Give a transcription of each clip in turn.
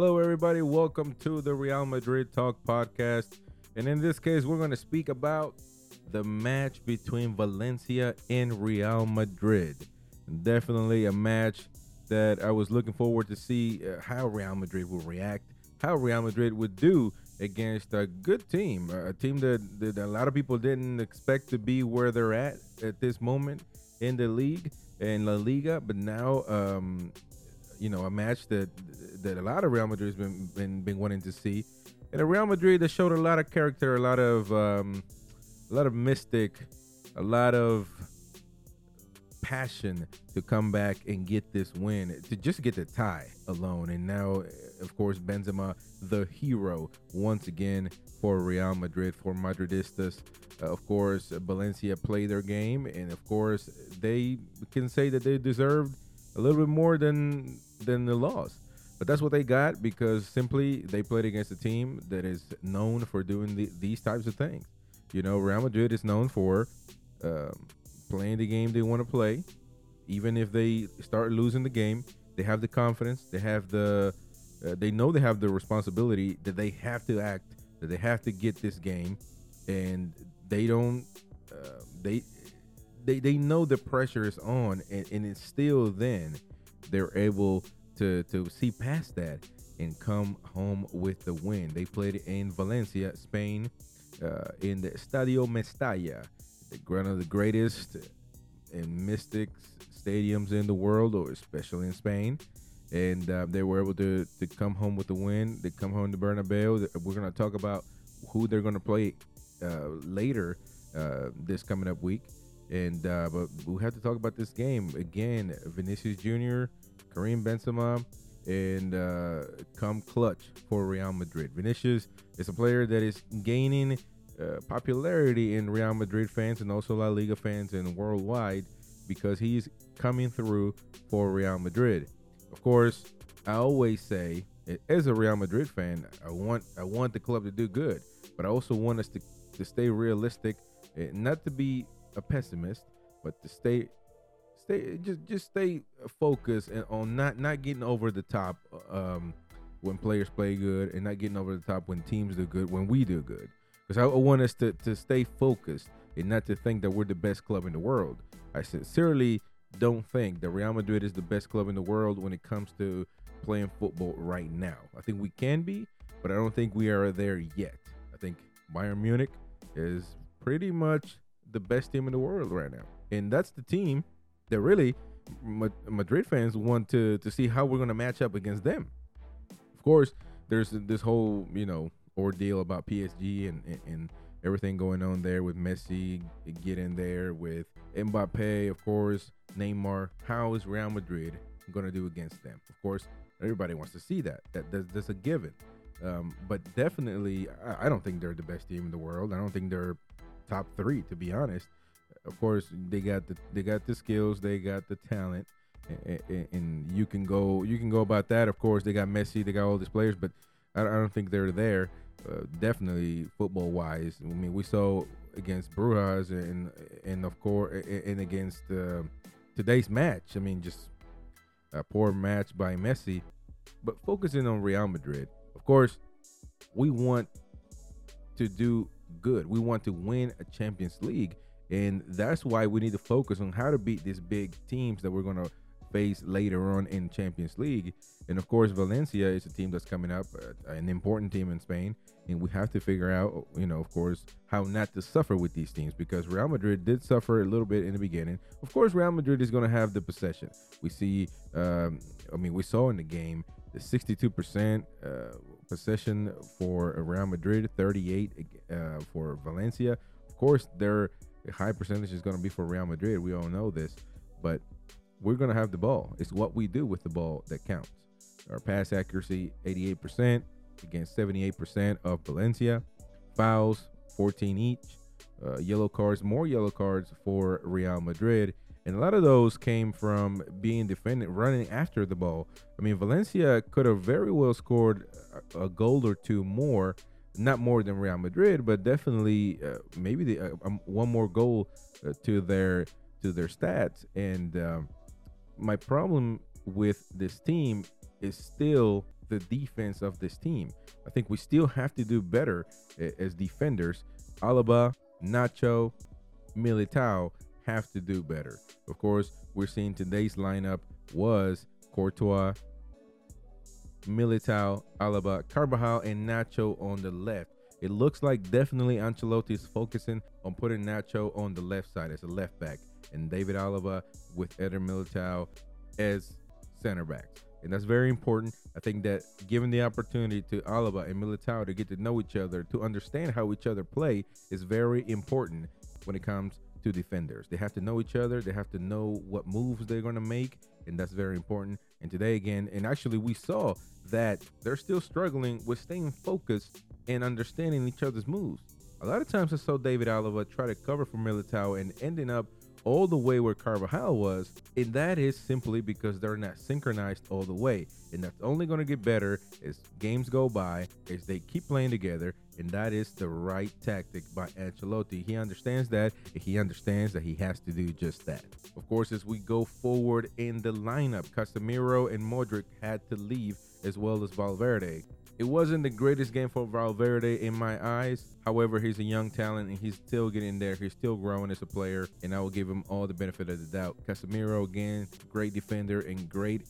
Hello, everybody. Welcome to the Real Madrid Talk podcast. And in this case, we're going to speak about the match between Valencia and Real Madrid. Definitely a match that I was looking forward to see uh, how Real Madrid will react, how Real Madrid would do against a good team, a team that, that a lot of people didn't expect to be where they're at at this moment in the league in La Liga, but now um, you know a match that that a lot of Real Madrid's been been, been wanting to see, and a Real Madrid that showed a lot of character, a lot of um, a lot of mystic, a lot of passion to come back and get this win, to just get the tie alone. And now, of course, Benzema, the hero, once again for Real Madrid, for Madridistas. Uh, of course, Valencia play their game, and of course, they can say that they deserved a little bit more than than the loss. But that's what they got because simply they played against a team that is known for doing the, these types of things. You know, Real Madrid is known for um, playing the game they want to play. Even if they start losing the game, they have the confidence. They have the. Uh, they know they have the responsibility that they have to act. That they have to get this game, and they don't. Uh, they. They, they know the pressure is on, and, and it's still then they're able to to see past that and come home with the win. They played in Valencia, Spain, uh, in the Estadio Mestalla, one of the greatest and mystic stadiums in the world, or especially in Spain. And uh, they were able to, to come home with the win. They come home to Bernabeu. We're going to talk about who they're going to play uh, later uh, this coming up week. And uh, but we have to talk about this game again. Vinicius Jr., Karim Benzema, and uh, come clutch for Real Madrid. Vinicius is a player that is gaining uh, popularity in Real Madrid fans and also La Liga fans and worldwide because he's coming through for Real Madrid. Of course, I always say, as a Real Madrid fan, I want I want the club to do good, but I also want us to, to stay realistic, and not to be a pessimist, but to stay stay just just stay focused and on not not getting over the top um, when players play good and not getting over the top when teams do good when we do good because I want us to, to stay focused and not to think that we're the best club in the world. I sincerely don't think that Real Madrid is the best club in the world when it comes to playing football right now. I think we can be, but I don't think we are there yet. I think Bayern Munich is pretty much the best team in the world right now. And that's the team that really Madrid fans want to to see how we're going to match up against them. Of course, there's this whole, you know, ordeal about PSG and, and, and everything going on there with Messi getting there with Mbappe, of course, Neymar. How is Real Madrid going to do against them? Of course, everybody wants to see that. That that's, that's a given. Um, but definitely, I, I, don't think they're the best team in the world. I don't think they're top three, to be honest. Of course, they got the they got the skills, they got the talent, and, you can go you can go about that. Of course, they got Messi, they got all these players, but I, I don't think they're there. Uh, definitely football wise. I mean, we saw against Brujas and and of course and against uh, today's match. I mean, just a poor match by Messi. But focusing on Real Madrid, of course, we want to do good. We want to win a Champions League, and that's why we need to focus on how to beat these big teams that we're gonna face later on in Champions League. And of course, Valencia is a team that's coming up, uh, an important team in Spain, and we have to figure out, you know, of course, how not to suffer with these teams because Real Madrid did suffer a little bit in the beginning. Of course, Real Madrid is going to have the possession. We see, um, I mean, we saw in the game the 62% uh, possession for Real Madrid, 38 uh, for Valencia. Of course, their high percentage is going to be for Real Madrid. We all know this, but we're going to have the ball. It's what we do with the ball that counts. Our pass accuracy, 88% against 78% of Valencia. Fouls, 14 each. Uh, yellow cards, more yellow cards for Real Madrid. And a lot of those came from being defended, running after the ball. I mean, Valencia could have very well scored a, goal or two more, not more than Real Madrid, but definitely uh, maybe the, uh, um, one more goal uh, to their to their stats. And um, my problem with this team is still the defense of this team. I think we still have to do better as defenders. Alaba, Nacho, Militao have to do better. Of course, we're seeing today's lineup was Courtois, Militao, Alaba, Carvajal, and Nacho on the left. It looks like definitely Ancelotti is focusing on putting Nacho on the left side as a left back and David Alaba with Eder Militao as center backs. And that's very important. I think that given the opportunity to Alaba and Militao to get to know each other, to understand how each other play, is very important when it comes to defenders. They have to know each other. They have to know what moves they're going to make, and that's very important. And today again, and actually we saw that they're still struggling with staying focused and understanding each other's moves. A lot of times I saw David Alaba try to cover for Militao and ending up all the way where Carvajal was, and that is simply because they're not synchronized all the way. And that's only going to get better as games go by, as they keep playing together, and that is the right tactic by Ancelotti. He understands that, he understands that he has to do just that. Of course, as we go forward in the lineup, Casemiro and Modric had to leave, as well as Valverde. It wasn't the greatest game for Valverde in my eyes. However, he's a young talent and he's still getting there. He's still growing as a player, and I will give him all the benefit of the doubt. Casemiro, again, great defender and great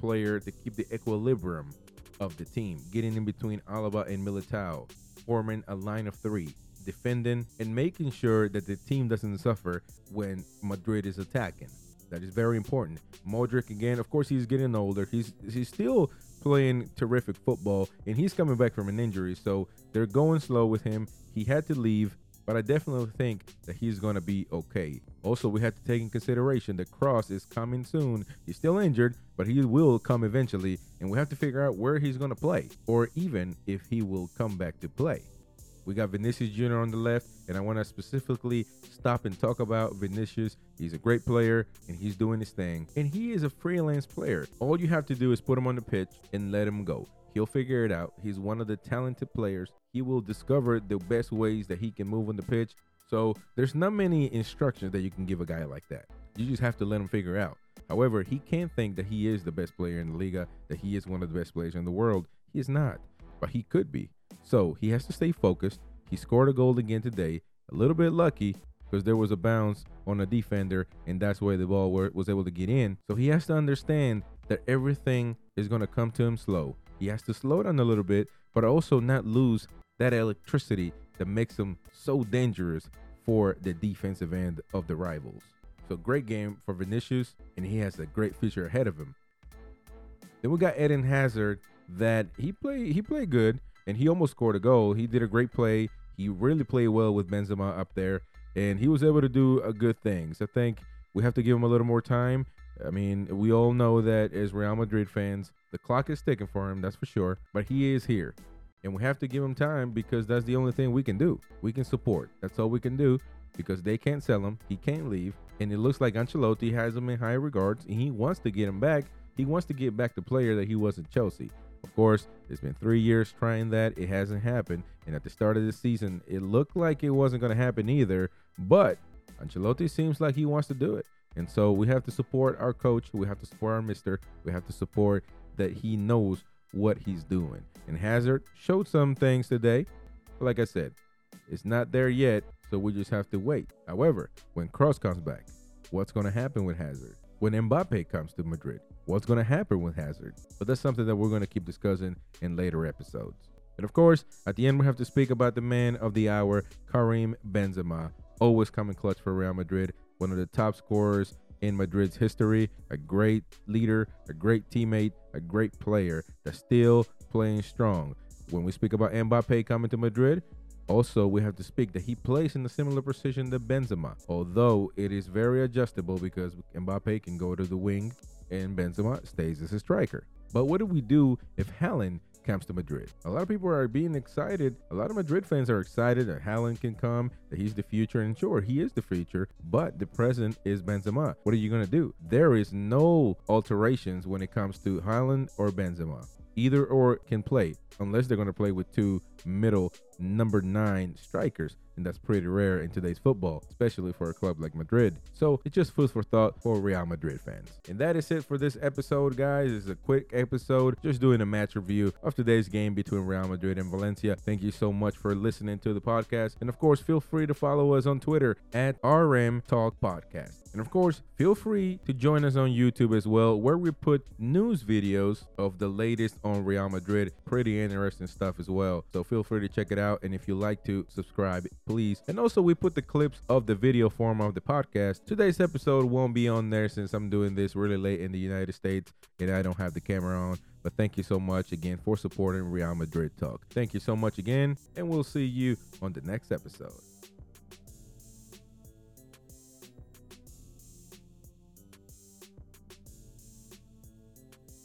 player to keep the equilibrium of the team, getting in between Alaba and Militao, forming a line of three, defending and making sure that the team doesn't suffer when Madrid is attacking. That is very important. Modric again, of course, he's getting older. He's he's still playing terrific football, and he's coming back from an injury. So they're going slow with him. He had to leave, but I definitely think that he's going to be okay. Also, we have to take in consideration that Kroos is coming soon. He's still injured, but he will come eventually, and we have to figure out where he's going to play, or even if he will come back to play. We got Vinicius Jr. on the left, and I want to specifically stop and talk about Vinicius. He's a great player, and he's doing his thing. And he is a freelance player. All you have to do is put him on the pitch and let him go. He'll figure it out. He's one of the talented players. He will discover the best ways that he can move on the pitch. So there's not many instructions that you can give a guy like that. You just have to let him figure out. However, he can't think that he is the best player in the Liga, that he is one of the best players in the world. He is not, but he could be. So he has to stay focused. He scored a goal again today. A little bit lucky because there was a bounce on a defender, and that's where the ball was able to get in. So he has to understand that everything is going to come to him slow. He has to slow down a little bit, but also not lose that electricity that makes him so dangerous for the defensive end of the rivals. So great game for Vinicius, and he has a great future ahead of him. Then we got Eden Hazard that he played he played good and he almost scored a goal. He did a great play. He really played well with Benzema up there, and he was able to do a good things. I think we have to give him a little more time. I mean, we all know that as Real Madrid fans, the clock is ticking for him, that's for sure. But he is here, and we have to give him time because that's the only thing we can do. We can support. That's all we can do because they can't sell him. He can't leave, and it looks like Ancelotti has him in high regards, and he wants to get him back. He wants to get back the player that he was at Chelsea. Of course, it's been three years trying that. It hasn't happened. And at the start of the season, it looked like it wasn't going to happen either. But Ancelotti seems like he wants to do it. And so we have to support our coach. We have to support our mister. We have to support that he knows what he's doing. And Hazard showed some things today. Like I said, it's not there yet. So we just have to wait. However, when Kroos comes back, what's going to happen with Hazard? When Mbappe comes to Madrid, what's going to happen with Hazard. But that's something that we're going to keep discussing in later episodes. And of course, at the end, we have to speak about the man of the hour, Karim Benzema. Always coming clutch for Real Madrid, one of the top scorers in Madrid's history, a great leader, a great teammate, a great player that's still playing strong. When we speak about Mbappe coming to Madrid, also, we have to speak that he plays in a similar position to Benzema, although it is very adjustable because Mbappe can go to the wing and Benzema stays as a striker. But what do we do if Haaland comes to Madrid? A lot of people are being excited. A lot of Madrid fans are excited that Haaland can come, that he's the future. And sure, he is the future, but the present is Benzema. What are you going to do? There is no alterations when it comes to Haaland or Benzema. Either or can play unless they're going to play with two middle number nine strikers and that's pretty rare in today's football, especially for a club like Madrid. So it's just food for thought for Real Madrid fans. And that is it for this episode, guys. It's a quick episode, just doing a match review of today's game between Real Madrid and Valencia. Thank you so much for listening to the podcast. And of course, feel free to follow us on Twitter at RM Talk Podcast. And of course, feel free to join us on YouTube as well, where we put news videos of the latest on Real Madrid. Pretty interesting stuff as well. So feel free to check it out. And if you like to subscribe, please. And also, we put the clips of the video form of the podcast. Today's episode won't be on there since I'm doing this really late in the United States and I don't have the camera on. But thank you so much again for supporting Real Madrid Talk. Thank you so much again, and we'll see you on the next episode.